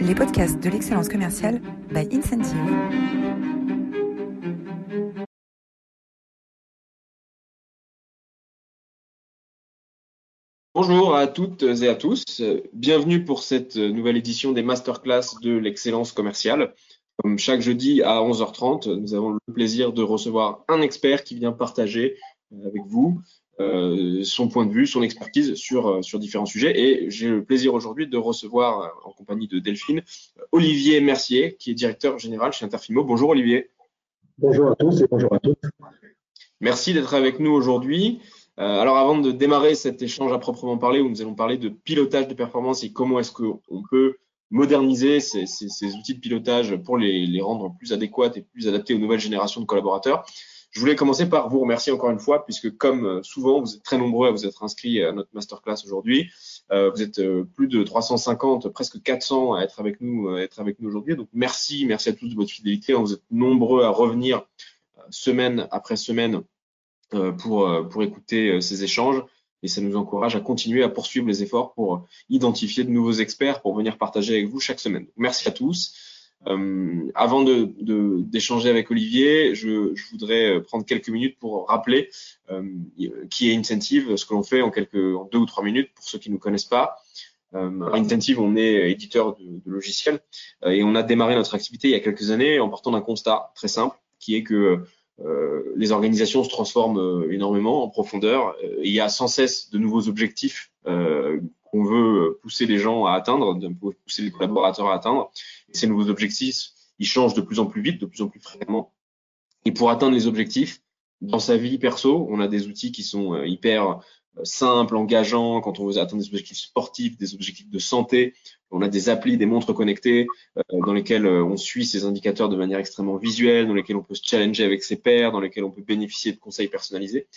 les podcasts de l'excellence commerciale by Incentive. Bonjour à toutes et à tous. Bienvenue pour cette nouvelle édition des masterclass de l'excellence commerciale. Comme chaque jeudi à 11h30, nous avons le plaisir de recevoir un expert qui vient partager avec vous euh, son point de vue, son expertise sur, euh, sur différents sujets. Et j'ai le plaisir aujourd'hui de recevoir, euh, en compagnie de Delphine, Olivier Mercier, qui est directeur général chez Interfimo. Bonjour Olivier. Bonjour à tous et bonjour à toutes. Merci d'être avec nous aujourd'hui. alors avant de démarrer cet échange à proprement parler, où nous allons parler de pilotage de performance et comment est-ce qu'on peut moderniser ces, ces, outils de pilotage pour les, les rendre plus adéquats et plus adaptés aux nouvelles générations de collaborateurs. Je voulais commencer par vous remercier encore une fois, puisque comme euh, souvent, vous êtes très nombreux à vous être inscrits à notre masterclass aujourd'hui. Euh, vous êtes euh, plus de 350, presque 400 à être avec nous, être avec nous aujourd'hui. Donc merci, merci à tous de votre fidélité. Vous êtes nombreux à revenir semaine après semaine pour, pour écouter ces échanges et ça nous encourage à continuer à poursuivre les efforts pour identifier de nouveaux experts pour venir partager avec vous chaque semaine. Merci à tous. Euh, avant d'échanger de, avec Olivier, je, je, voudrais euh, prendre quelques minutes pour rappeler euh, qui est Incentive, ce que l'on fait en quelques en deux ou trois minutes pour ceux qui ne nous connaissent pas. Euh, Incentive, on est éditeur de, de logiciels euh, et on a démarré notre activité il y a quelques années en partant d'un constat très simple qui est que les organisations se transforment énormément en profondeur. Il y a sans cesse de nouveaux objectifs qu'on veut pousser les gens à atteindre, pousser les collaborateurs à atteindre. Ces nouveaux objectifs, ils changent de plus en plus vite, de plus en plus fréquemment. Et pour atteindre les objectifs, dans sa vie perso, on a des outils qui sont euh, hyper euh, simples, engageants, quand on veut atteindre des objectifs sportifs, des objectifs de santé. On a des applis, des montres connectées euh, dans lesquelles on suit ces indicateurs de manière extrêmement visuelle, dans lesquelles on peut se challenger avec ses pairs, dans lesquelles on peut bénéficier de conseils personnalisés.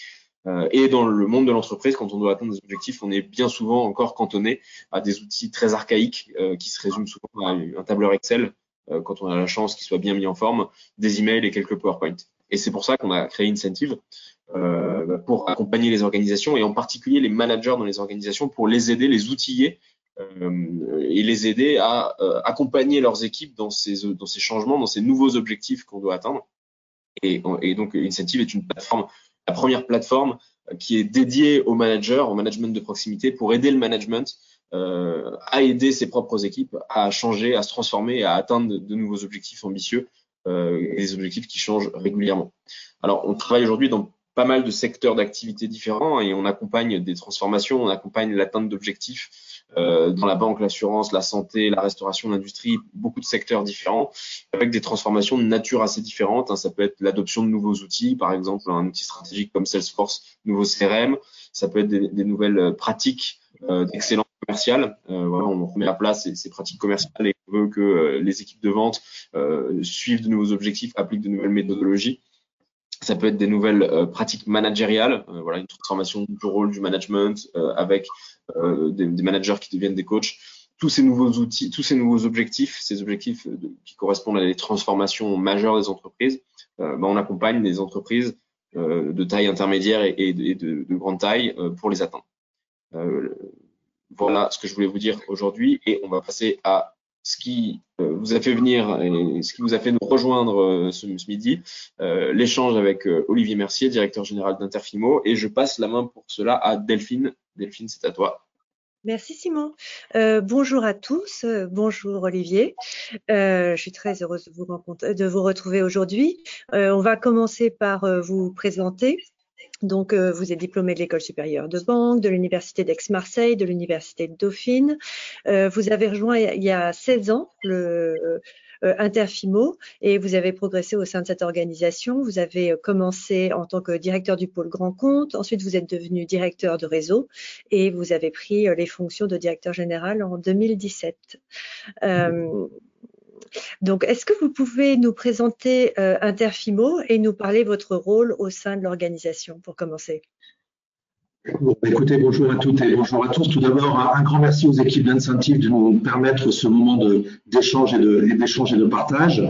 Euh, et dans le monde de l'entreprise, quand on doit atteindre des objectifs, on est bien souvent encore cantonné à des outils très archaïques euh, qui se résument souvent à un tableur Excel euh, quand on a la chance qu'il soit bien mis en forme, des emails et quelques PowerPoint. Et c'est pour ça qu'on a créé Incentive pour accompagner les organisations et en particulier les managers dans les organisations pour les aider, les outiller et les aider à accompagner leurs équipes dans ces, dans ces changements, dans ces nouveaux objectifs qu'on doit atteindre. Et, et, donc, Incentive est une plateforme la première plateforme euh, qui est dédiée aux managers, au management de proximité, pour aider le management euh, à aider ses propres équipes à changer, à se transformer, à atteindre de, nouveaux objectifs ambitieux euh, des objectifs qui changent régulièrement. Alors, on travaille aujourd'hui dans pas mal de secteurs d'activité différents et on accompagne des transformations, on accompagne l'atteinte d'objectifs euh, dans la banque, l'assurance, la santé, la restauration, l'industrie, beaucoup de secteurs différents, avec des transformations de nature assez différentes. Hein. Ça peut être l'adoption de nouveaux outils, par exemple un outil stratégique comme Salesforce, nouveau CRM. Ça peut être des, nouvelles euh, pratiques euh, d'excellence commerciale. Euh, voilà, on remet à place ces, ces, pratiques commerciales et on veut que les équipes de vente suivent de nouveaux objectifs, appliquent de nouvelles méthodologies. Ça peut être des nouvelles euh, pratiques managériales, euh, voilà, une transformation du rôle du management euh, avec des, des, managers qui deviennent des coachs. Tous ces nouveaux outils, tous ces nouveaux objectifs, ces objectifs qui correspondent à des transformations majeures des entreprises, ben, on accompagne des entreprises de taille intermédiaire et, et, de, de, de, grande taille pour les atteindre. voilà ce que je voulais vous dire aujourd'hui et on va passer à ce qui euh, vous a fait venir et ce qui vous a fait nous rejoindre euh, ce, midi, euh, l'échange avec Olivier Mercier, directeur général d'Interfimo. Et je passe la main pour cela à Delphine. Delphine, c'est à toi. Merci Simon. Bonjour à tous. bonjour Olivier. Je suis très heureuse de vous, de vous retrouver aujourd'hui. on va commencer par vous présenter. Donc, euh, vous êtes diplômé de l'école supérieure de banque, de l'université d'Aix-Marseille, de l'université de Dauphine. Euh, vous avez rejoint il y a 16 ans le euh, Interfimo et vous avez progressé au sein de cette organisation. Vous avez commencé en tant que directeur du pôle grand compte. Ensuite, vous êtes devenu directeur de réseau et vous avez pris les fonctions de directeur général en 2017. Donc, est-ce que vous pouvez nous présenter euh, Interfimo et nous parler de votre rôle au sein de l'organisation pour commencer? Bah, écoutez, bonjour à toutes et bonjour à tous. Tout d'abord, un grand merci aux équipes d'Incentive de nous permettre ce moment d'échange et d'échange et, de partage.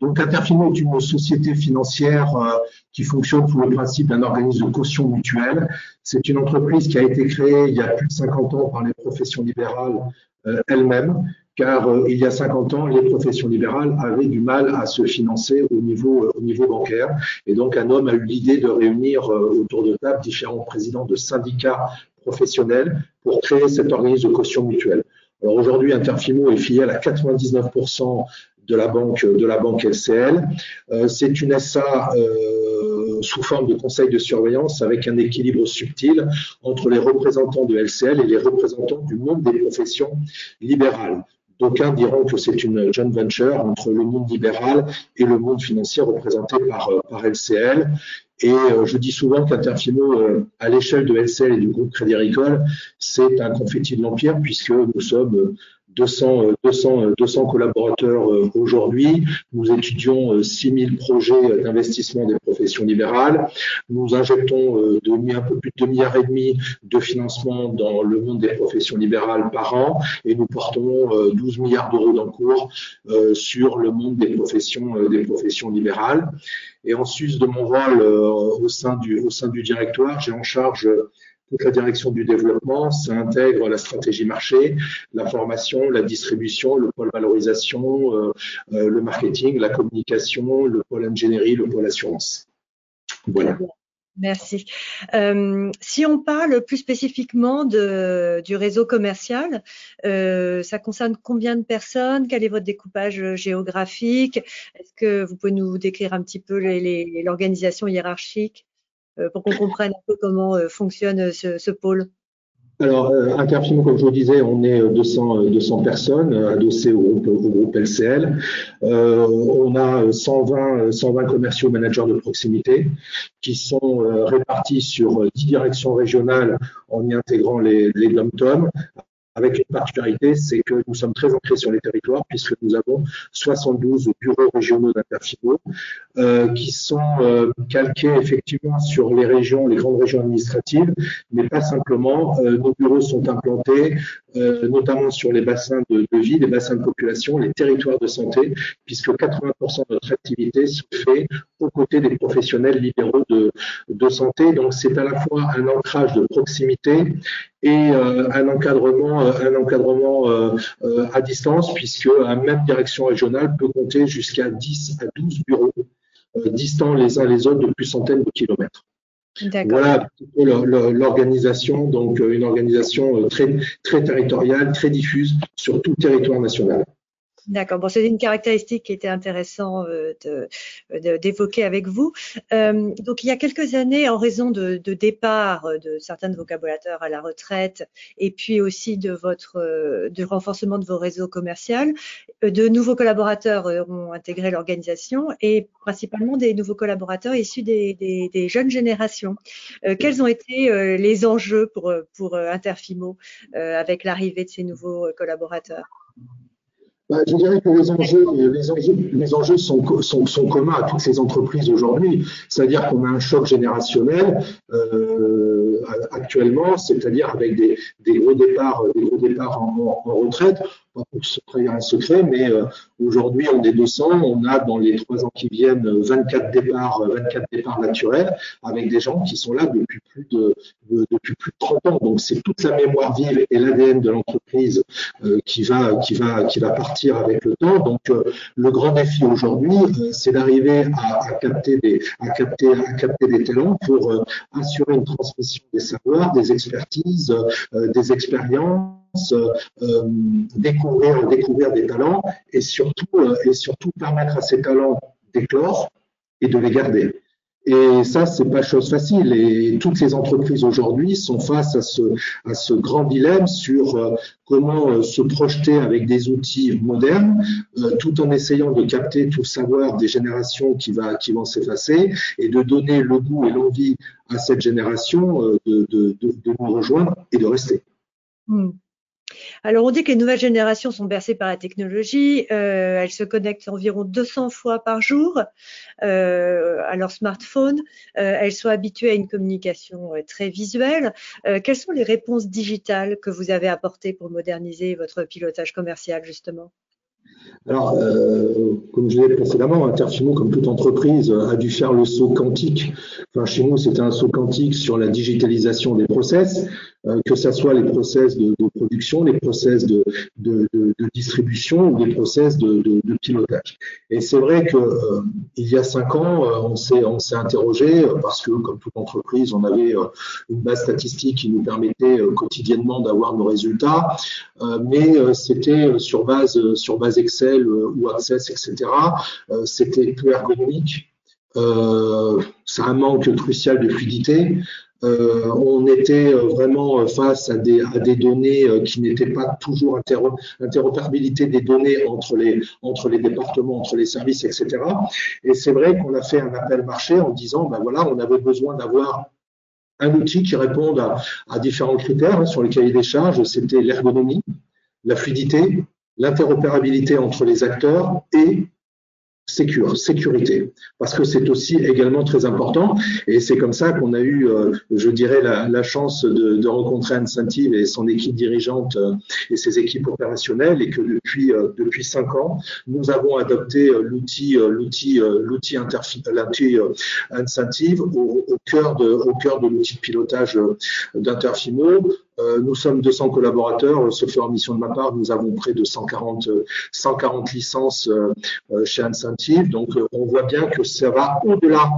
Donc, Interfimo est une société financière euh, qui fonctionne sous le principe d'un organisme de caution mutuelle. C'est une entreprise qui a été créée il y a plus de 50 ans par les professions libérales euh, elles-mêmes car il y a 50 ans, les professions libérales avaient du mal à se financer au niveau, au niveau bancaire. Et donc, un homme a eu l'idée de réunir autour de table différents présidents de syndicats professionnels pour créer cet organisme de caution mutuelle. Alors aujourd'hui, Interfimo est filiale à 99% de la banque de la banque LCL. Euh, c'est une SA euh, sous forme de conseil de surveillance avec un équilibre subtil entre les représentants de LCL et les représentants du monde des professions libérales. D'aucuns diront que c'est une joint venture entre le monde libéral et le monde financier représenté par, euh, par LCL. Et je dis souvent qu'Interfimo, à l'échelle de LCL et du groupe Crédit Agricole, c'est un confetti de l'Empire puisque nous sommes 200, 200, 200 collaborateurs euh, aujourd'hui. Nous étudions 6000 euh, projets d'investissement des professions libérales. Nous injectons euh, un peu plus de 2 milliards et demi de financement dans le monde des professions libérales par an et nous portons 12 milliards d'euros d'encours sur le monde des professions, des professions libérales. Et en sus de mon rôle au sein du, au sein du directoire, j'ai en charge toute la direction du développement, ça intègre la stratégie marché, la formation, la distribution, le pôle valorisation, euh, euh, le marketing, la communication, le pôle ingénierie, le pôle assurance. Voilà. Merci. Euh, si on parle plus spécifiquement du réseau commercial, ça concerne combien de personnes? Quel est votre découpage géographique? Est-ce que vous pouvez nous décrire un petit peu l'organisation hiérarchique? Pour qu'on comprenne un peu comment euh, fonctionne euh, ce, pôle alors, Interfimo, comme je vous disais, on est 200, 200 personnes adossées au groupe, LCL. on a 120, 120 commerciaux managers de proximité qui sont répartis sur 10 directions régionales en y intégrant les, les avec une particularité, c'est que nous sommes très ancrés sur les territoires puisque nous avons 72 bureaux régionaux d'interfimo euh, qui sont euh, calqués effectivement sur les régions, les grandes régions administratives, mais pas simplement. Euh, nos bureaux sont implantés euh, notamment sur les bassins de, vie, les bassins de population, les territoires de santé, puisque 80% de notre activité se fait aux côtés des professionnels libéraux de, de santé. Donc c'est à la fois un ancrage de proximité et un encadrement, euh, un encadrement à distance, puisque la même direction régionale peut compter jusqu'à 10 à 12 bureaux distants les uns les autres de plus centaines de kilomètres. Voilà l'organisation, donc euh, une organisation euh, très, très territoriale, très diffuse sur tout le territoire national. D'accord. Bon, c'est une caractéristique qui était intéressant euh, d'évoquer avec vous. Euh, donc, il y a quelques années, en raison de, de, départ de certains de vos collaborateurs à la retraite, et puis aussi de votre euh, de renforcement de vos réseaux commerciaux, de nouveaux collaborateurs ont intégré l'organisation et principalement des nouveaux collaborateurs issus des, jeunes générations. quels ont été les enjeux pour Interfimo avec l'arrivée de ces nouveaux collaborateurs? Bah, je dirais que les enjeux, sont, communs à toutes ces entreprises aujourd'hui. C'est-à-dire qu'on a un choc générationnel euh, actuellement, c'est-à-dire avec des, des, gros départs, des gros départs en, retraite pour se trahir un secret, mais euh, aujourd'hui on est 200, on a dans les trois ans qui viennent 24 départs, 24 départs naturels, avec des gens qui sont là depuis plus de, depuis plus de 30 ans. Donc c'est toute la mémoire vive et l'ADN de l'entreprise euh, qui va qui va qui va partir avec le temps. Donc euh, le grand défi aujourd'hui, c'est d'arriver à, à, capter des à capter à capter des talents pour assurer une transmission des savoirs, des expertises, des expériences euh, découvrir, découvrir des talents et surtout, euh, et surtout permettre à ces talents d'éclore et de les garder. Et ça, c'est pas chose facile. Et toutes les entreprises aujourd'hui sont face à ce, à ce grand dilemme sur euh, comment se projeter avec des outils modernes, tout en essayant de capter tout le savoir des générations qui, va, qui vont s'effacer et de donner le goût et l'envie à cette génération de, de, de, nous rejoindre et de rester. Hmm. Alors, on dit que les nouvelles générations sont bercées par la technologie. Euh, elles se connectent environ 200 fois par jour euh, à leur smartphone. Euh, elles sont habituées à une communication très visuelle. quelles sont les réponses digitales que vous avez apportées pour moderniser votre pilotage commercial, justement? Alors, comme je l'ai précédemment, Interfimo, comme toute entreprise, a dû faire le saut quantique. Enfin, chez nous, c'était un saut quantique sur la digitalisation des process. Que ce soit les process de, production, les process de, distribution ou les process de, pilotage. Et c'est vrai que il y a cinq ans, on s'est on s'est interrogé parce que comme toute entreprise, on avait une base statistique qui nous permettait quotidiennement d'avoir nos résultats, mais c'était sur base sur base Excel ou Access, etc. C'était peu ergonomique euh, c'est un manque crucial de fluidité. Euh, on était vraiment face à des, données euh, qui n'étaient pas toujours interopérabilité des données entre les, entre les départements, entre les services, etc. Et c'est vrai qu'on a fait un appel marché en disant, ben voilà, on avait besoin d'avoir un outil qui réponde à, à différents critères hein, sur le cahier des charges. C'était l'ergonomie, la fluidité, l'interopérabilité entre les acteurs et sécurité, parce que c'est aussi également très important. Et c'est comme ça qu'on a eu, euh, je dirais, la, chance de, rencontrer Incentive et son équipe dirigeante euh, et ses équipes opérationnelles, et que depuis euh, depuis cinq ans, nous avons adopté l'outil l'outil l'outil Incentive au, au, cœur de au cœur de l'outil de pilotage d'Interfimo nous sommes 200 collaborateurs, sauf en mission de ma part, nous avons près de 140, 140 licences euh, euh, chez Incentive. Donc, on voit bien que ça va au-delà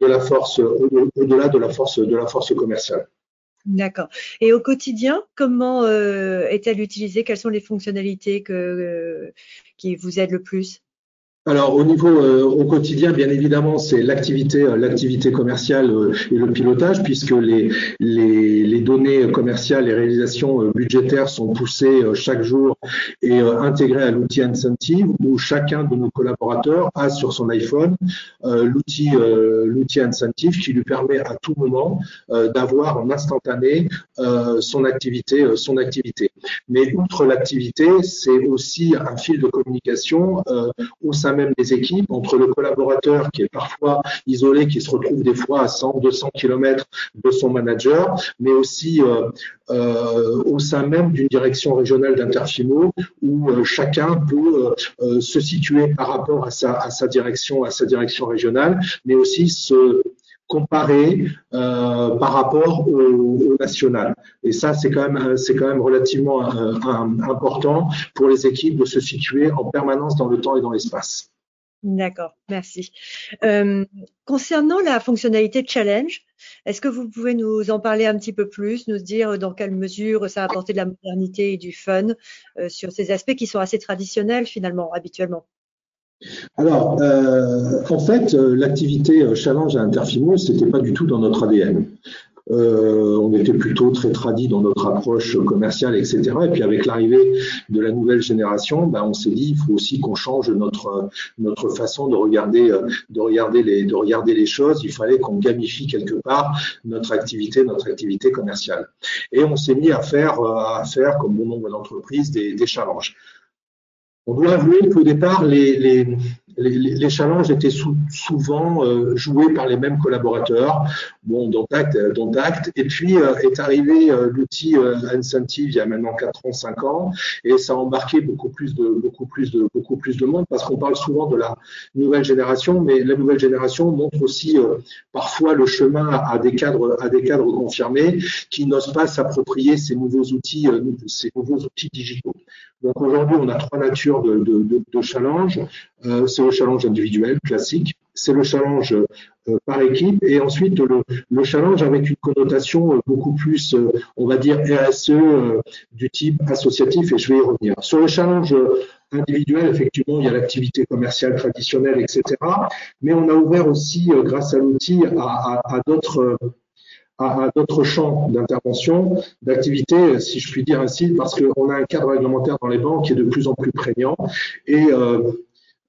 de la force, au-delà de la force, de la force commerciale. D'accord. Et au quotidien, comment est-elle utilisée? Quelles sont les fonctionnalités qui vous aident le plus? Alors au niveau euh, au quotidien, bien évidemment, c'est l'activité euh, l'activité commerciale euh, et le pilotage, puisque les, les, données commerciales, les réalisations budgétaires sont poussées chaque jour et intégrées à l'outil Incentive, où chacun de nos collaborateurs a sur son iPhone l'outil l'outil Incentive qui lui permet à tout moment d'avoir en instantané son activité son activité. Mais outre l'activité, c'est aussi un fil de communication au sein même des équipes, entre le collaborateur qui est parfois isolé, qui se retrouve des fois à 100, 200 km de son manager, mais aussi euh, euh, au sein même d'une direction régionale d'Interfimo où euh, chacun peut se situer par rapport à sa, direction, à sa direction régionale, mais aussi se comparer euh, par rapport au, national. Et ça, c'est quand même, relativement important pour les équipes de se situer en permanence dans le temps et dans l'espace. D'accord, merci. Euh, concernant la fonctionnalité challenge, est-ce que vous pouvez nous en parler un petit peu plus, nous dire dans quelle mesure ça a apporté de la modernité et du fun euh, sur ces aspects qui sont assez traditionnels finalement, habituellement? Alors, euh, en fait, l'activité challenge à Interfimo, c'était pas du tout dans notre ADN. Euh, on était plutôt très tradit dans notre approche commerciale, etc. Et puis avec l'arrivée de la nouvelle génération, ben, on s'est dit il faut aussi qu'on change notre façon de regarder de regarder les choses. Il fallait qu'on gamifie quelque part notre activité notre activité commerciale. Et on s'est mis à faire comme bon nombre d'entreprises des challenges. On doit avouer qu'au départ, les, les, les, challenges étaient souvent euh, joués par les mêmes collaborateurs, bon, dont acte, dont acte. Et puis euh, est arrivé euh, l'outil Incentive il y a maintenant 4 ans, 5 ans, et ça a embarqué beaucoup plus de, beaucoup plus de, beaucoup plus de monde, parce qu'on parle souvent de la nouvelle génération, mais la nouvelle génération montre aussi parfois le chemin à des cadres, à des cadres confirmés qui n'osent pas s'approprier ces nouveaux outils, ces nouveaux outils digitaux. Donc aujourd'hui, on a trois natures de, de, de, de challenge. Euh, c'est le challenge individuel classique, c'est le challenge euh, par équipe et ensuite le, le, challenge avec une connotation euh, beaucoup plus, euh, on va dire, RSE du type associatif et je vais y revenir. Sur le challenge individuel, effectivement, il y a l'activité commerciale traditionnelle, etc. Mais on a ouvert aussi, grâce à l'outil, à, d'autres à, d'autres champs d'intervention, d'activité, si je puis dire ainsi, parce qu'on a un cadre réglementaire dans les banques qui est de plus en plus prégnant et euh,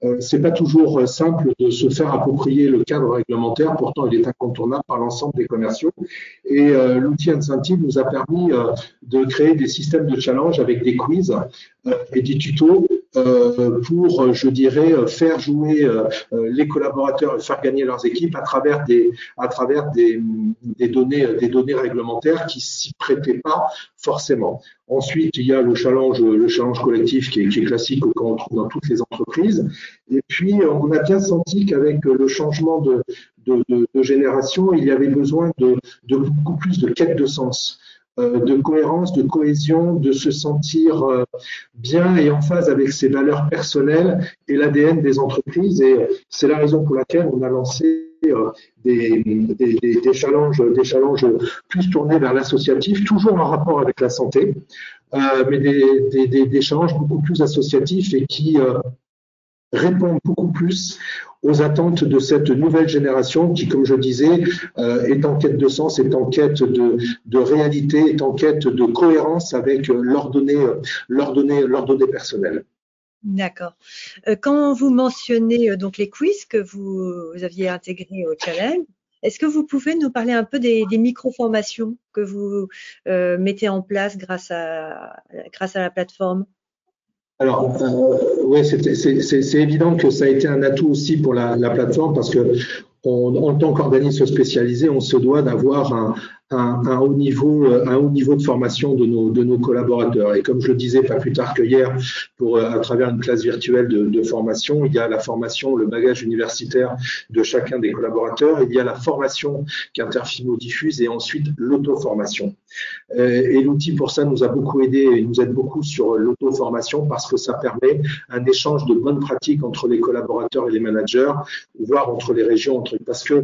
euh, c'est pas toujours simple de se faire approprier le cadre réglementaire, pourtant il est incontournable par l'ensemble des commerciaux. Et euh, l'outil Incentive nous a permis euh, de créer des systèmes de challenge avec des quiz euh, et des tutos euh, pour, je dirais, faire jouer les collaborateurs et faire gagner leurs équipes à travers des, à travers des, des données, des données réglementaires qui s'y prêtaient pas forcément. Ensuite, il y a le challenge, le challenge collectif qui est, qui est classique qu'on trouve dans toutes les entreprises. Et puis, on a bien senti qu'avec le changement de, de, de, génération, il y avait besoin de, de beaucoup plus de quête de sens. De cohérence, de cohésion, de se sentir bien et en phase avec ses valeurs personnelles et l'ADN des entreprises. Et c'est la raison pour laquelle on a lancé des, des, challenges, des challenges plus tournés vers l'associatif, toujours en rapport avec la santé, mais des, des, challenges beaucoup plus associatifs et qui répondent beaucoup plus aux attentes de cette nouvelle génération qui, comme je disais, euh, est en quête de sens, est en quête de, réalité, est en quête de cohérence avec leurs données, leurs données, personnelles. D'accord. Euh, quand vous mentionnez euh, donc les quiz que vous, aviez intégrés au challenge, est-ce que vous pouvez nous parler un peu des, des micro-formations que vous mettez en place grâce à, grâce à la plateforme? Alors, euh, oui, c'est évident que ça a été un atout aussi pour la, la plateforme parce que en tant qu'organisme spécialisé, on se doit d'avoir un, un, haut niveau, euh, un haut niveau de formation de nos, de nos collaborateurs. Et comme je le disais pas plus tard que hier, pour, euh, à travers une classe virtuelle de, formation, il y a la formation, le bagage universitaire de chacun des collaborateurs, il y a la formation qu'Interfimo diffuse et ensuite l'auto-formation. Euh, et l'outil pour ça nous a beaucoup aidé et nous aide beaucoup sur l'auto-formation parce que ça permet un échange de bonnes pratiques entre les collaborateurs et les managers, voire entre les régions, entre, parce que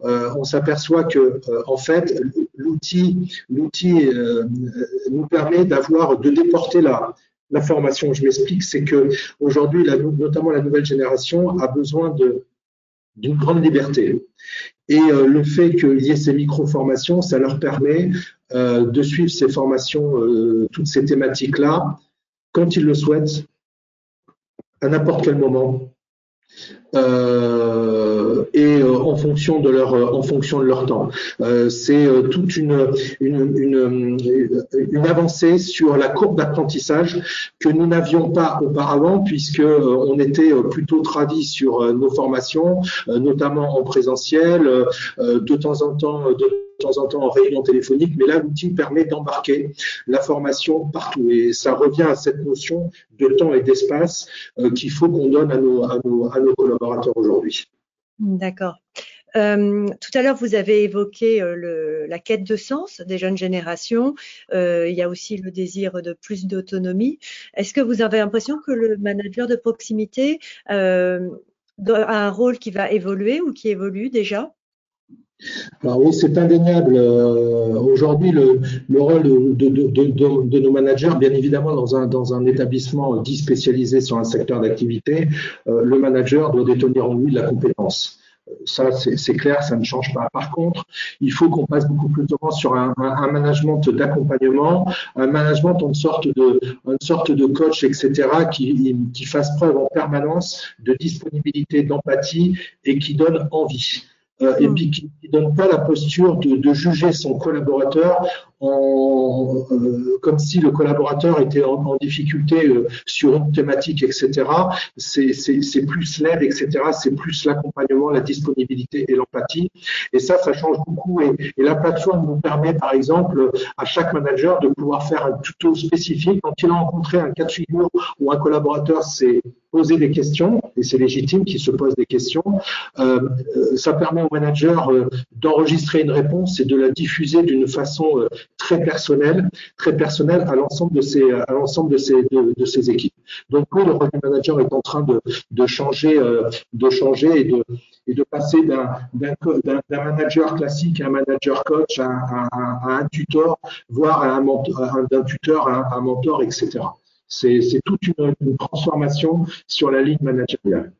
on s'aperçoit que en fait l'outil, l'outil euh, nous permet d'avoir, de déporter la, formation. Je m'explique, c'est que aujourd'hui, notamment la nouvelle génération, a besoin d'une grande liberté. Et euh, le fait qu'il y ait ces micro-formations, ça leur permet euh, de suivre ces formations, toutes ces thématiques-là, quand ils le souhaitent, à n'importe quel moment, euh, et euh, en fonction de leur en fonction de leur temps. Euh, c'est toute une une, une avancée sur la courbe d'apprentissage que nous n'avions pas auparavant puisque on était plutôt tradis sur nos formations, notamment en présentiel, de temps en temps de temps en temps en réunion téléphonique, mais là, l'outil permet d'embarquer la formation partout. Et ça revient à cette notion de temps et d'espace euh, qu'il faut qu'on donne à nos, à nos, collaborateurs aujourd'hui. D'accord. Euh, tout à l'heure, vous avez évoqué euh, la quête de sens des jeunes générations. Il y a aussi le désir de plus d'autonomie. Est-ce que vous avez l'impression que le manager de proximité a un rôle qui va évoluer ou qui évolue déjà? Alors oui, c'est indéniable. Euh, aujourd'hui, le, le, rôle de, nos managers, bien évidemment, dans un, établissement dit spécialisé sur un secteur d'activité, euh, le manager doit détenir en lui de la compétence. Ça, c'est clair, ça ne change pas. Par contre, il faut qu'on passe beaucoup plus de temps sur un, management d'accompagnement, un management en sorte de, une sorte de coach, etc., qui fasse preuve en permanence de disponibilité, d'empathie et qui donne envie. Euh, et puis qui ne donne pas la posture de, de juger son collaborateur euh, comme si le collaborateur était en, difficulté euh, sur une thématique, etc. C'est plus l'aide, etc. C'est plus l'accompagnement, la disponibilité et l'empathie. Et ça, ça change beaucoup. Et, la plateforme nous permet, par exemple, à chaque manager de pouvoir faire un tuto spécifique quand il a rencontré un cas de figure où un collaborateur s'est poser des questions, et c'est légitime qu'il se pose des questions. Euh, ça permet au manager d'enregistrer une réponse et de la diffuser d'une façon très personnelle, très personnelle à l'ensemble de ces à l'ensemble de ces de, ces équipes. Donc oui, le rôle du manager est en train de, de changer, euh, de changer et de et de passer d'un manager classique à un manager coach, à, un tuteur, voire à un, d'un tuteur à un mentor, etc. C'est toute une, transformation sur la ligne managériale.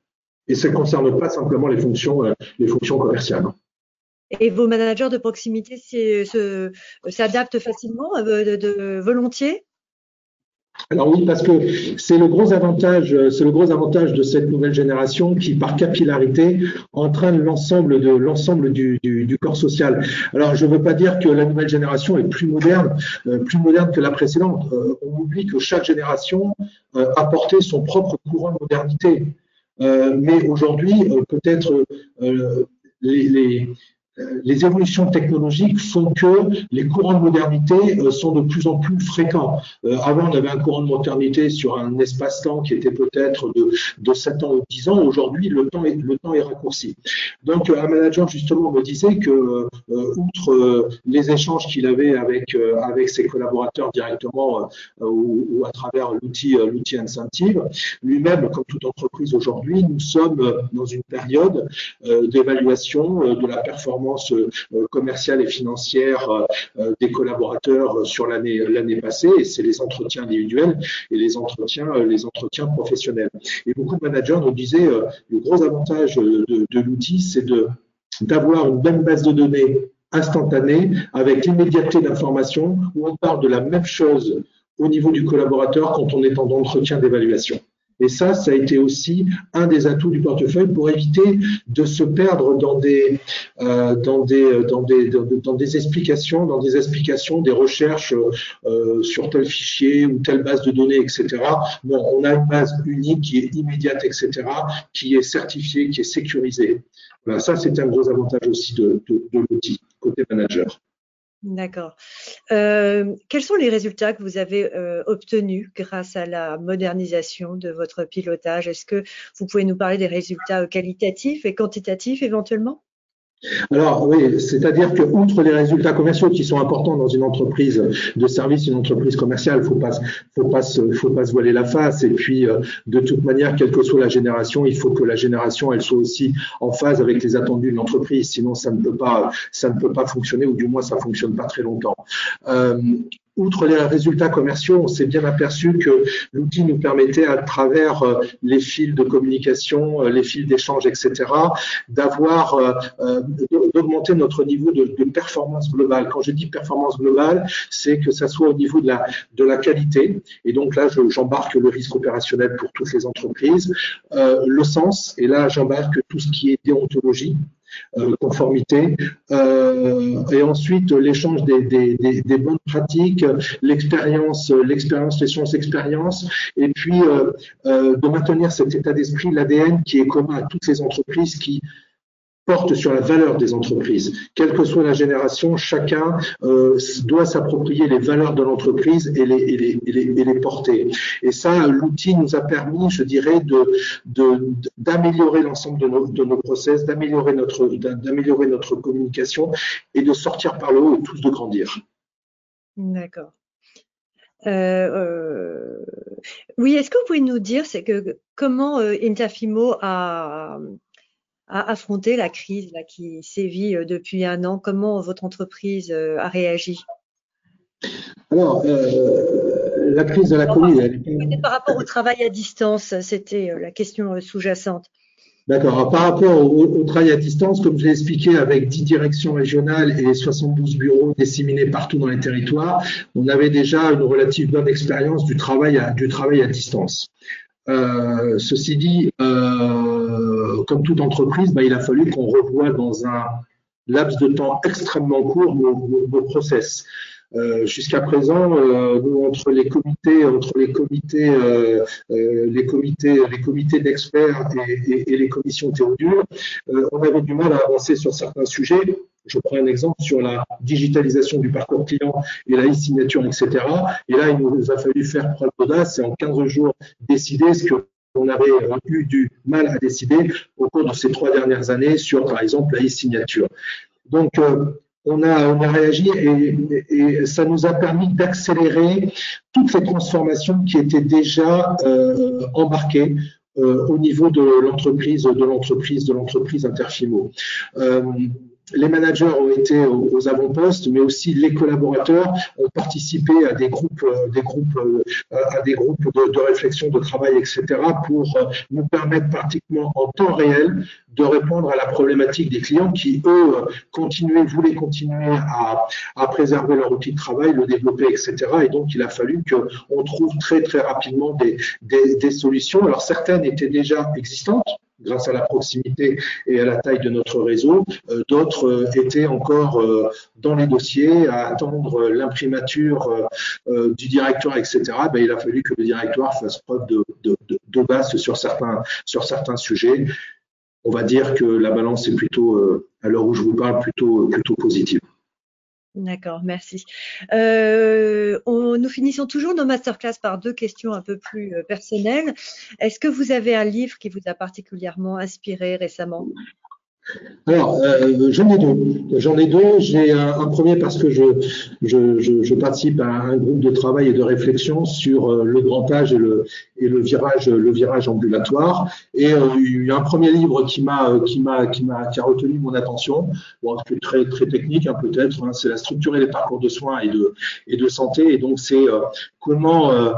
Et ça ne concerne pas simplement les fonctions, euh, les fonctions commerciales. Et vos managers de proximité s'adaptent facilement, euh, de volontiers? Alors oui, parce que c'est le gros avantage, c'est le gros avantage de cette nouvelle génération qui, par capillarité, entraîne l'ensemble de l'ensemble du, du, corps social. Alors, je ne veux pas dire que la nouvelle génération est plus moderne, euh, plus moderne que la précédente. Euh, on oublie que chaque génération euh, a porté son propre courant de modernité. mais aujourd'hui, peut-être les, euh, les évolutions technologiques font que les courants de modernité euh, sont de plus en plus fréquents. Euh, avant, on avait un courant de modernité sur un espace-temps qui était peut-être de, de 7 ans ou 10 ans. Aujourd'hui, le temps est, raccourci. Donc, un manager, justement, me disait que, outre les échanges qu'il avait avec, avec ses collaborateurs directement ou, ou, à travers l'outil l'outil Incentive, lui-même, comme toute entreprise aujourd'hui, nous sommes dans une période d'évaluation de la performance euh, commerciale et financière euh, des collaborateurs sur l'année l'année passée. Et c'est les entretiens individuels et les entretiens les entretiens professionnels. Et beaucoup de managers nous disaient euh, le gros avantage de, de l'outil, c'est de d'avoir une même base de données instantanée avec l'immédiateté d'information où on parle de la même chose au niveau du collaborateur quand on est en entretien d'évaluation. Et ça, ça a été aussi un des atouts du portefeuille pour éviter de se perdre dans des, euh, dans des, dans des, dans, des explications, dans des explications, des recherches euh, sur tel fichier ou telle base de données, etc. Non, on a une base unique qui est immédiate, etc., qui est certifiée, qui est sécurisée. Voilà, ça, c'est un gros avantage aussi de, de, de l'outil côté manager. D'accord. Euh, quels sont les résultats que vous avez euh, obtenus grâce à la modernisation de votre pilotage? Est-ce que vous pouvez nous parler des résultats qualitatifs et quantitatifs éventuellement? Alors oui, c'est-à-dire que outre les résultats commerciaux qui sont importants dans une entreprise de service, une entreprise commerciale, faut pas, faut pas, se, faut pas se voiler la face. Et puis euh, de toute manière, quelle que soit la génération, il faut que la génération elle soit aussi en phase avec les attendus de l'entreprise. Sinon, ça ne peut pas, ça ne peut pas fonctionner ou du moins ça fonctionne pas très longtemps. Euh, outre les résultats commerciaux, on s'est bien aperçu que l'outil nous permettait, à travers euh, les fils de communication, euh, les fils d'échange, etc., d'avoir, euh, d'augmenter notre niveau de, performance globale. Quand je dis performance globale, c'est que ça soit au niveau de la, qualité. Et donc là, j'embarque le risque opérationnel pour toutes les entreprises, le sens, et là, j'embarque tout ce qui est déontologie, conformité, euh, et ensuite l'échange des, bonnes pratiques, l'expérience, l'expérience, l'échange d'expérience, et puis euh, de maintenir cet état d'esprit, l'ADN qui est commun à toutes les entreprises qui porte sur la valeur des entreprises. Quelle que soit la génération, chacun euh, doit s'approprier les valeurs de l'entreprise et les, et, et, et les, porter. Et ça, l'outil nous a permis, je dirais, de d'améliorer l'ensemble de nos, de nos process, d'améliorer notre d'améliorer notre communication et de sortir par le haut et tous de grandir. D'accord. Euh, euh, oui, est-ce que vous pouvez nous dire c'est que comment euh, Intafimo a à affronter la crise là, qui sévit euh, depuis un an Comment votre entreprise euh, a réagi? Alors, euh, la crise de la Covid. Elle Par rapport au travail à distance, c'était la question sous-jacente. D'accord. Par rapport au, travail à distance, comme je l'ai expliqué, avec 10 directions régionales et 72 bureaux disséminés partout dans les territoires, on avait déjà une relative bonne expérience du travail à, du travail à distance. Euh, ceci dit, euh, comme toute entreprise, bah, il a fallu qu'on revoie dans un laps de temps extrêmement court nos, process. Euh, Jusqu'à présent, euh, nous, entre les comités, entre les comités, euh, les comités, d'experts et, et, les commissions théodures, on avait du mal à avancer sur certains sujets je prends un exemple sur la digitalisation du parcours client et la e-signature, etc. Et là, il nous a fallu faire preuve d'audace et en 15 jours décider ce qu'on avait eu du mal à décider au cours de ces trois dernières années sur, par exemple, la e-signature. Donc, euh, on a, on réagi et, ça nous a permis d'accélérer toutes ces transformations qui étaient déjà euh, embarquées euh, au niveau de l'entreprise, de l'entreprise, de l'entreprise Interfimo. Les managers ont été aux, avant-postes, mais aussi les collaborateurs ont participé à des groupes, euh, des groupes, euh, à des groupes de, réflexion, de travail, etc., pour euh, nous permettre pratiquement en temps réel de répondre à la problématique des clients qui, eux, continuaient, voulaient continuer à, préserver leur outil de travail, le développer, etc. Et donc, il a fallu qu'on trouve très, très rapidement des solutions. Alors, certaines étaient déjà existantes, grâce à la proximité et à la taille de notre réseau. Euh, d'autres euh, étaient encore euh, dans les dossiers à attendre l'imprimature du directoire, etc. Ben, il a fallu que le directoire fasse preuve de, de, sur certains, sur certains sujets. on va dire que la balance est plutôt, à l'heure où je vous parle, plutôt, plutôt positive. D'accord, merci. Euh, nous finissons toujours nos masterclass par deux questions un peu plus euh, personnelles. Est-ce que vous avez un livre qui vous a particulièrement inspiré récemment? Alors, euh, j'en ai deux. J'en ai deux. J'ai un, premier parce que je, je, je, participe à un groupe de travail et de réflexion sur euh, le grand âge et le, et le virage, le virage ambulatoire. Et euh, il y a un premier livre qui m'a, qui m'a, qui m'a, qui a retenu mon attention. Bon, c'est très, très technique, hein, peut-être. Hein. c'est la structurer les parcours de soins et de, et de santé. Et donc, c'est comment euh,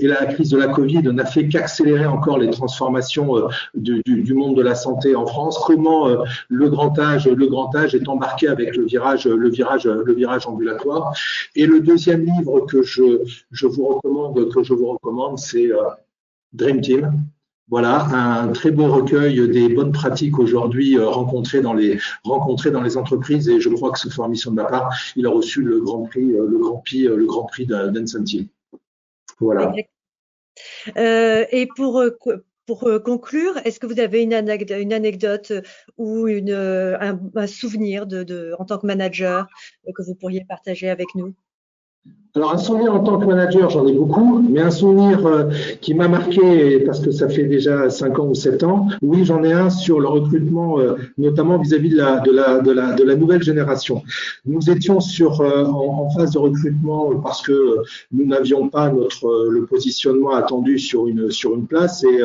et la crise de la Covid n'a fait qu'accélérer encore les transformations euh, du, monde de la santé en France. Comment euh, le grand âge, est embarqué avec le virage, le virage, le virage ambulatoire. Et le deuxième livre que je, vous recommande, c'est Dream Team. Voilà, un très beau recueil des bonnes pratiques aujourd'hui rencontrées dans les entreprises et je crois que sous formation de ma part, il a reçu le grand prix, le grand prix. Euh, et pour, euh, pour euh, conclure, est-ce que vous avez une anecdote, ou un, souvenir de, en tant que manager que vous pourriez partager avec nous? Alors un souvenir en tant que manager, j'en ai beaucoup, mais un souvenir euh, qui m'a marqué parce que ça fait déjà 5 ans ou 7 ans, oui j'en ai un sur le recrutement, euh, notamment vis-à-vis de la, nouvelle génération. Nous étions sur, euh, en, phase de recrutement parce que nous n'avions pas notre le positionnement attendu sur une, sur une place et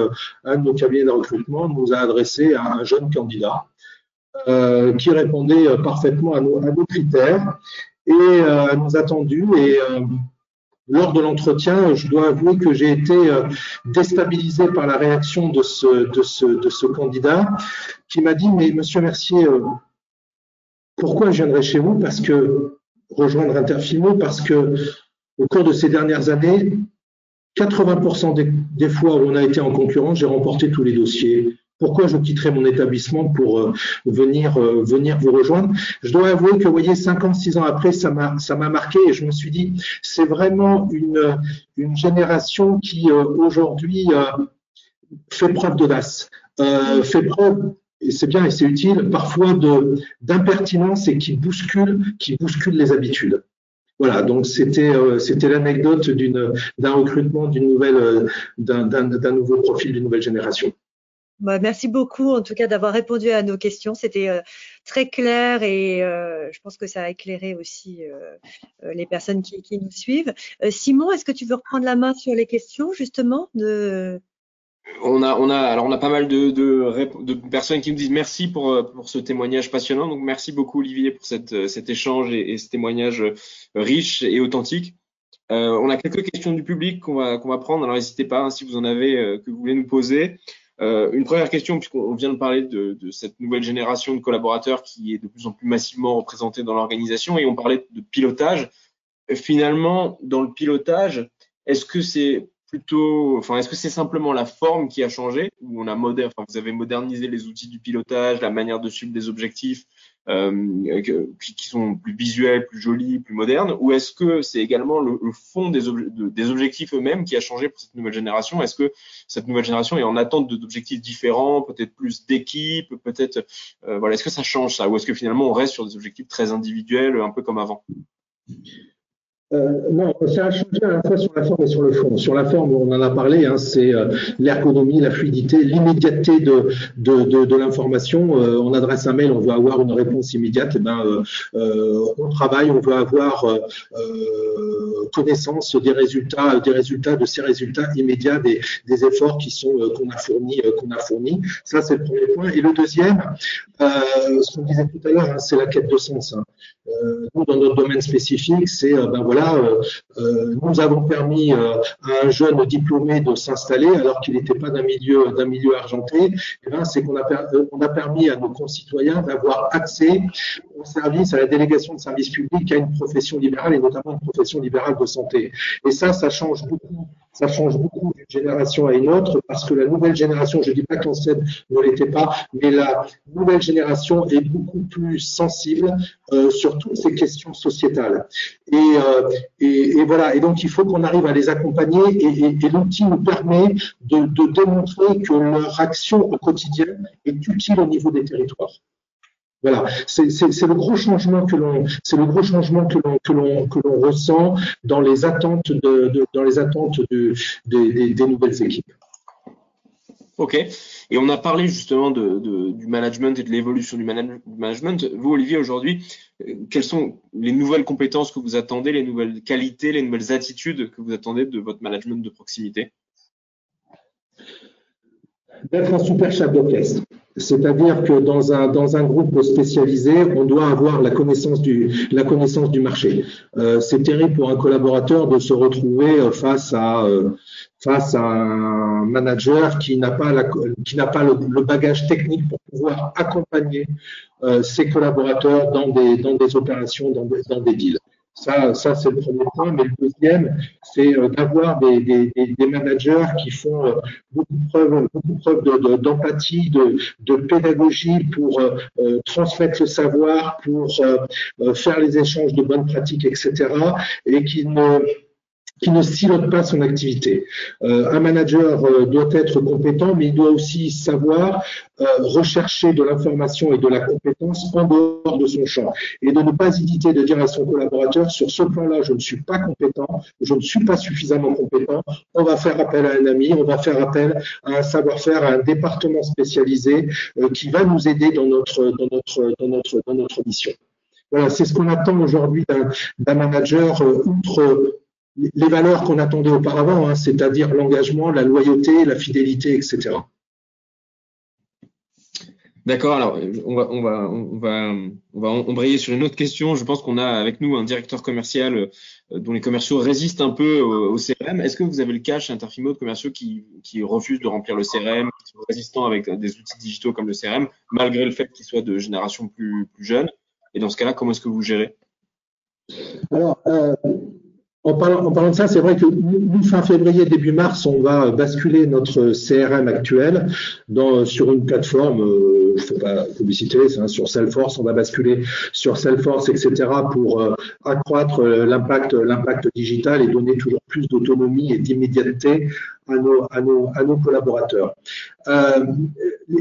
un de nos cabinets de recrutement nous a adressé à un jeune candidat. qui répondait parfaitement à nos critères et euh, nous attendu. Et euh, lors de l'entretien, je dois avouer que j'ai été euh, déstabilisé par la réaction de ce, candidat qui m'a dit, mais monsieur Mercier, pourquoi je viendrai chez vous? Parce que rejoindre Interfimo, parce que au cours de ces dernières années, 80% des, des, fois où on a été en concurrence, j'ai remporté tous les dossiers pourquoi je quitterai mon établissement pour euh, venir euh, venir vous rejoindre Je dois avouer que, vous voyez, 56 ans après, ça m'a ça m'a marqué et je me suis dit, c'est vraiment une génération qui euh, aujourd'hui fait preuve d'audace, fait preuve et c'est bien et c'est utile parfois d'impertinence et qui bouscule qui bouscule les habitudes. Voilà, donc c'était c'était l'anecdote d'un recrutement d'un nouveau profil d'une nouvelle génération. Bah, merci beaucoup en tout cas d'avoir répondu à nos questions. C'était euh, très clair et euh, je pense que ça a éclairé aussi euh, les personnes qui, nous suivent. Simon, est-ce que tu veux reprendre la main sur les questions justement. On a, on a, on a pas mal de, personnes qui nous disent merci pour, ce témoignage passionnant. Donc merci beaucoup Olivier pour cet échange et, ce témoignage riche et authentique. on a quelques questions du public qu'on va, qu'on va prendre. Alors n'hésitez pas hein, si vous en avez que vous voulez nous poser. Euh, une première question, puisqu'on vient de parler de, de, cette nouvelle génération de collaborateurs qui est de plus en plus massivement représentée dans l'organisation, et on parlait de pilotage. Finalement, dans le pilotage, est-ce que c'est plutôt, enfin, est-ce que c'est simplement la forme qui a changé, ou on a moderne, enfin, vous avez modernisé les outils du pilotage, la manière de suivre des objectifs, euh, qui, sont plus visuels, plus jolis, plus modernes, ou est-ce que c'est également le, fond des, des objectifs eux-mêmes qui a changé pour cette nouvelle génération? Est-ce que cette nouvelle génération est en attente d'objectifs différents, peut-être plus d'équipes, peut-être, euh, voilà, est-ce que ça change ça, ou est-ce que finalement on reste sur des objectifs très individuels, un peu comme avant? Euh, non, ça a changé à la fois sur la forme et sur le fond. Sur la forme, on en a parlé, hein, c'est euh, l'ergonomie, la fluidité, l'immédiateté de, l'information. Euh, on adresse un mail, on veut avoir une réponse immédiate. Eh ben, on travaille, on veut avoir connaissance des résultats, des résultats de ces résultats immédiats, des, des efforts qui sont qu'on a fournis, qu'on a fournis. Ça, c'est le premier point. Et le deuxième, ce qu'on disait tout à l'heure, hein, c'est la quête de sens. Hein. Nous, dans notre domaine spécifique, c'est ben voilà euh, euh, nous avons permis euh, à un jeune diplômé de s'installer alors qu'il n'était pas d'un milieu d'un milieu argenté. Et eh ben, c'est qu'on a, on a permis à nos concitoyens d'avoir accès au service, à la délégation de services publics, à une profession libérale et notamment une profession libérale de santé. Et ça, ça change beaucoup ça change beaucoup d'une génération à une autre parce que la nouvelle génération, je ne dis pas que l'ancienne ne l'était pas, mais la nouvelle génération est beaucoup plus sensible euh, sur toutes ces questions sociétales. Et, euh, et, voilà. Et donc, il faut qu'on arrive à les accompagner et, l'outil nous permet de démontrer que leur action au quotidien est utile au niveau des territoires. Voilà, c'est le gros changement que l'on, c'est le gros changement que l'on que l'on que l'on ressent dans les attentes de, de dans les attentes de, des, des nouvelles équipes. Ok. Et on a parlé justement de, de du management et de l'évolution du, management. Vous, Olivier, aujourd'hui, euh, quelles sont les nouvelles compétences que vous attendez, les nouvelles qualités, les nouvelles attitudes que vous attendez de votre management de proximité? D'être un super chef d'orchestre. C'est-à-dire que dans un, dans un groupe spécialisé, on doit avoir la connaissance du, la connaissance du marché. Euh, c'est terrible pour un collaborateur de se retrouver euh, face à, euh, face à un manager qui n'a pas, la, qui n'a pas le, bagage technique pour pouvoir accompagner euh, ses collaborateurs dans des, dans des opérations, dans des, dans des deals. Ça, ça c'est le premier point. Mais le deuxième, c'est euh, d'avoir des, des, des, managers qui font euh, beaucoup de preuves, de preuves d'empathie, de, de, pédagogie pour euh, transmettre le savoir, pour faire les échanges de bonnes pratiques, etc. Et qui ne qui ne silote pas son activité. Euh, un manager euh, doit être compétent, mais il doit aussi savoir euh, rechercher de l'information et de la compétence en dehors de son champ et de ne pas hésiter de dire à son collaborateur sur ce plan-là, je ne suis pas compétent, je ne suis pas suffisamment compétent, on va faire appel à un ami, on va faire appel à un savoir-faire, à un département spécialisé qui va nous aider dans notre dans notre dans notre dans notre mission. Voilà, c'est ce qu'on attend aujourd'hui d'un manager outre les valeurs qu'on attendait auparavant, hein, c'est-à-dire l'engagement, la loyauté, la fidélité, etc. D'accord, alors on va, on, va, on, va, on va embrayer sur une autre question. Je pense qu'on a avec nous un directeur commercial euh, dont les commerciaux résistent un peu au, CRM. Est-ce que vous avez le cas chez Interfimo de commerciaux qui, qui refusent de remplir le CRM, qui sont résistants avec des outils digitaux comme le CRM, malgré le fait qu'ils soient de génération plus, plus jeune Et dans ce cas-là, comment est-ce que vous gérez? Alors, euh, en parlant, de ça, c'est vrai que nous, fin février, début mars, on va basculer notre CRM actuel dans, sur une plateforme, euh, je ne fais pas publicité, sur Salesforce, on va basculer sur Salesforce, etc., pour euh, accroître euh, l'impact, l'impact digital et donner toujours plus d'autonomie et d'immédiateté à nos, collaborateurs. Euh,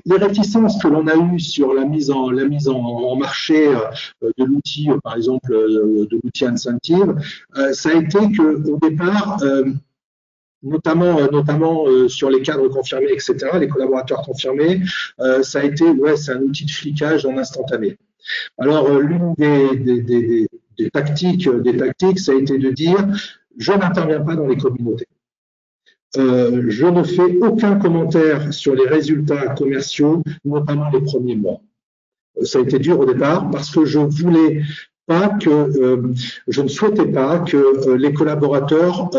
les réticences que l'on a eues sur la mise en, marché euh, de l'outil, euh, par exemple de l'outil Incentive, ça a été que au départ, notamment, sur les cadres confirmés, etc., les collaborateurs confirmés, ça a été, ouais, c'est un outil de flicage en instantané. Alors, l'une des, tactiques, des tactiques, ça a été de dire, je n'interviens pas dans les communautés. Euh, je ne fais aucun commentaire sur les résultats commerciaux, notamment les premiers mois. Euh, ça a été dur au départ parce que je euh, ne souhaitais pas que les collaborateurs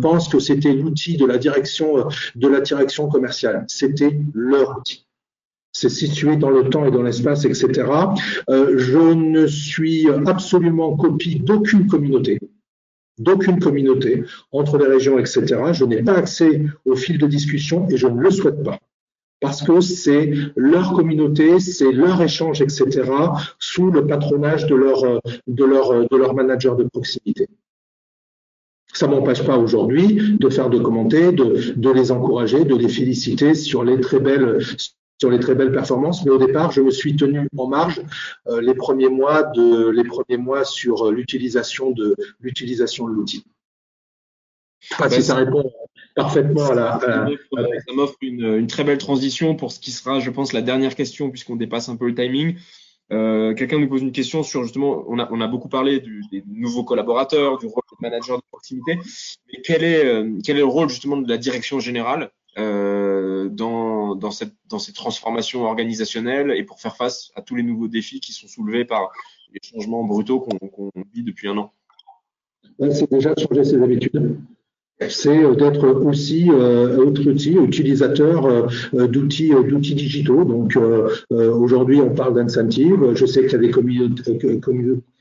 pensent que c'était l'outil de la direction de la direction commerciale. C'était leur outil. C'est situé dans le temps et dans l'espace, etc. je ne suis absolument copie d'aucune communauté d'aucune communauté entre les régions, etc. Je n'ai pas accès au fil de discussion et je ne le souhaite pas. Parce que c'est leur communauté, c'est leur échange, etc., sous le patronage de leur, de leur, de leur manager de proximité. Ça m'empêche pas aujourd'hui de faire de commenter, de, de les encourager, de les féliciter sur les très belles sur les très belles performances, mais au départ, je me suis tenu en marge euh, les premiers mois de les premiers mois sur euh, l'utilisation de l'utilisation de l'outil. Pas si ça répond parfaitement à la. Ça m'offre une, une, très belle transition pour ce qui sera, je pense, la dernière question puisqu'on dépasse un peu le timing. Euh, Quelqu'un nous pose une question sur justement, on a, on a beaucoup parlé du, des nouveaux collaborateurs, du rôle de manager de proximité, mais quel est, euh, quel est le rôle justement de la direction générale euh, dans, dans, cette, dans ces transformations organisationnelles et pour faire face à tous les nouveaux défis qui sont soulevés par les changements brutaux qu'on vit depuis un an C'est déjà changer ses habitudes. C'est euh, d'être aussi euh, autre outil, utilisateur d'outils d'outils digitaux. Donc aujourd'hui, on parle d'incentive. Je sais qu'il y a des communautés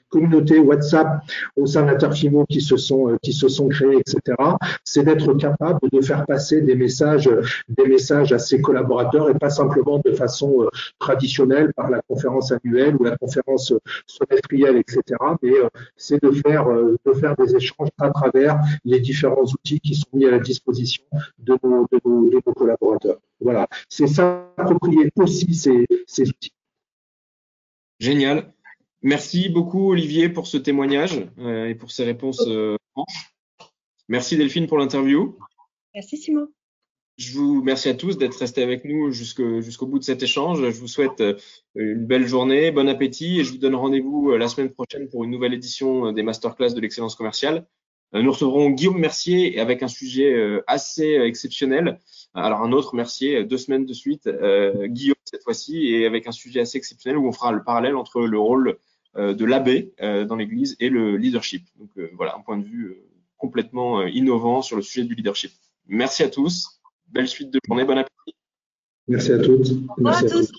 communautés WhatsApp au sein d'Interfimo qui se sont qui se sont créées, etc. C'est d'être capable de faire passer des messages des messages à ses collaborateurs et pas simplement de façon traditionnelle par la conférence annuelle ou la conférence semestrielle, etc. Mais c'est de faire de faire des échanges à travers les différents outils qui sont mis à la disposition de nos, de nos, de nos collaborateurs. Voilà, c'est s'approprier aussi ces, ces outils. Génial. Merci beaucoup Olivier pour ce témoignage euh, et pour ces réponses euh, Merci Delphine pour l'interview. Merci Simon. Je vous remercie à tous d'être restés avec nous jusqu'au bout de cet échange. Je vous souhaite euh, une belle journée, bon appétit et je vous donne rendez-vous la semaine prochaine pour une nouvelle édition des masterclass de l'excellence commerciale. Nous recevrons Guillaume Mercier avec un sujet assez exceptionnel. Alors un autre Mercier, deux semaines de suite, Guillaume cette fois-ci, et avec un sujet assez exceptionnel où on fera le parallèle entre le rôle euh, de l'abbé euh, dans l'Église et le leadership. Donc euh, voilà, un point de vue complètement innovant sur le sujet du leadership. Merci à tous, belle suite de journée, bon appétit. Merci à toutes. Merci à tous.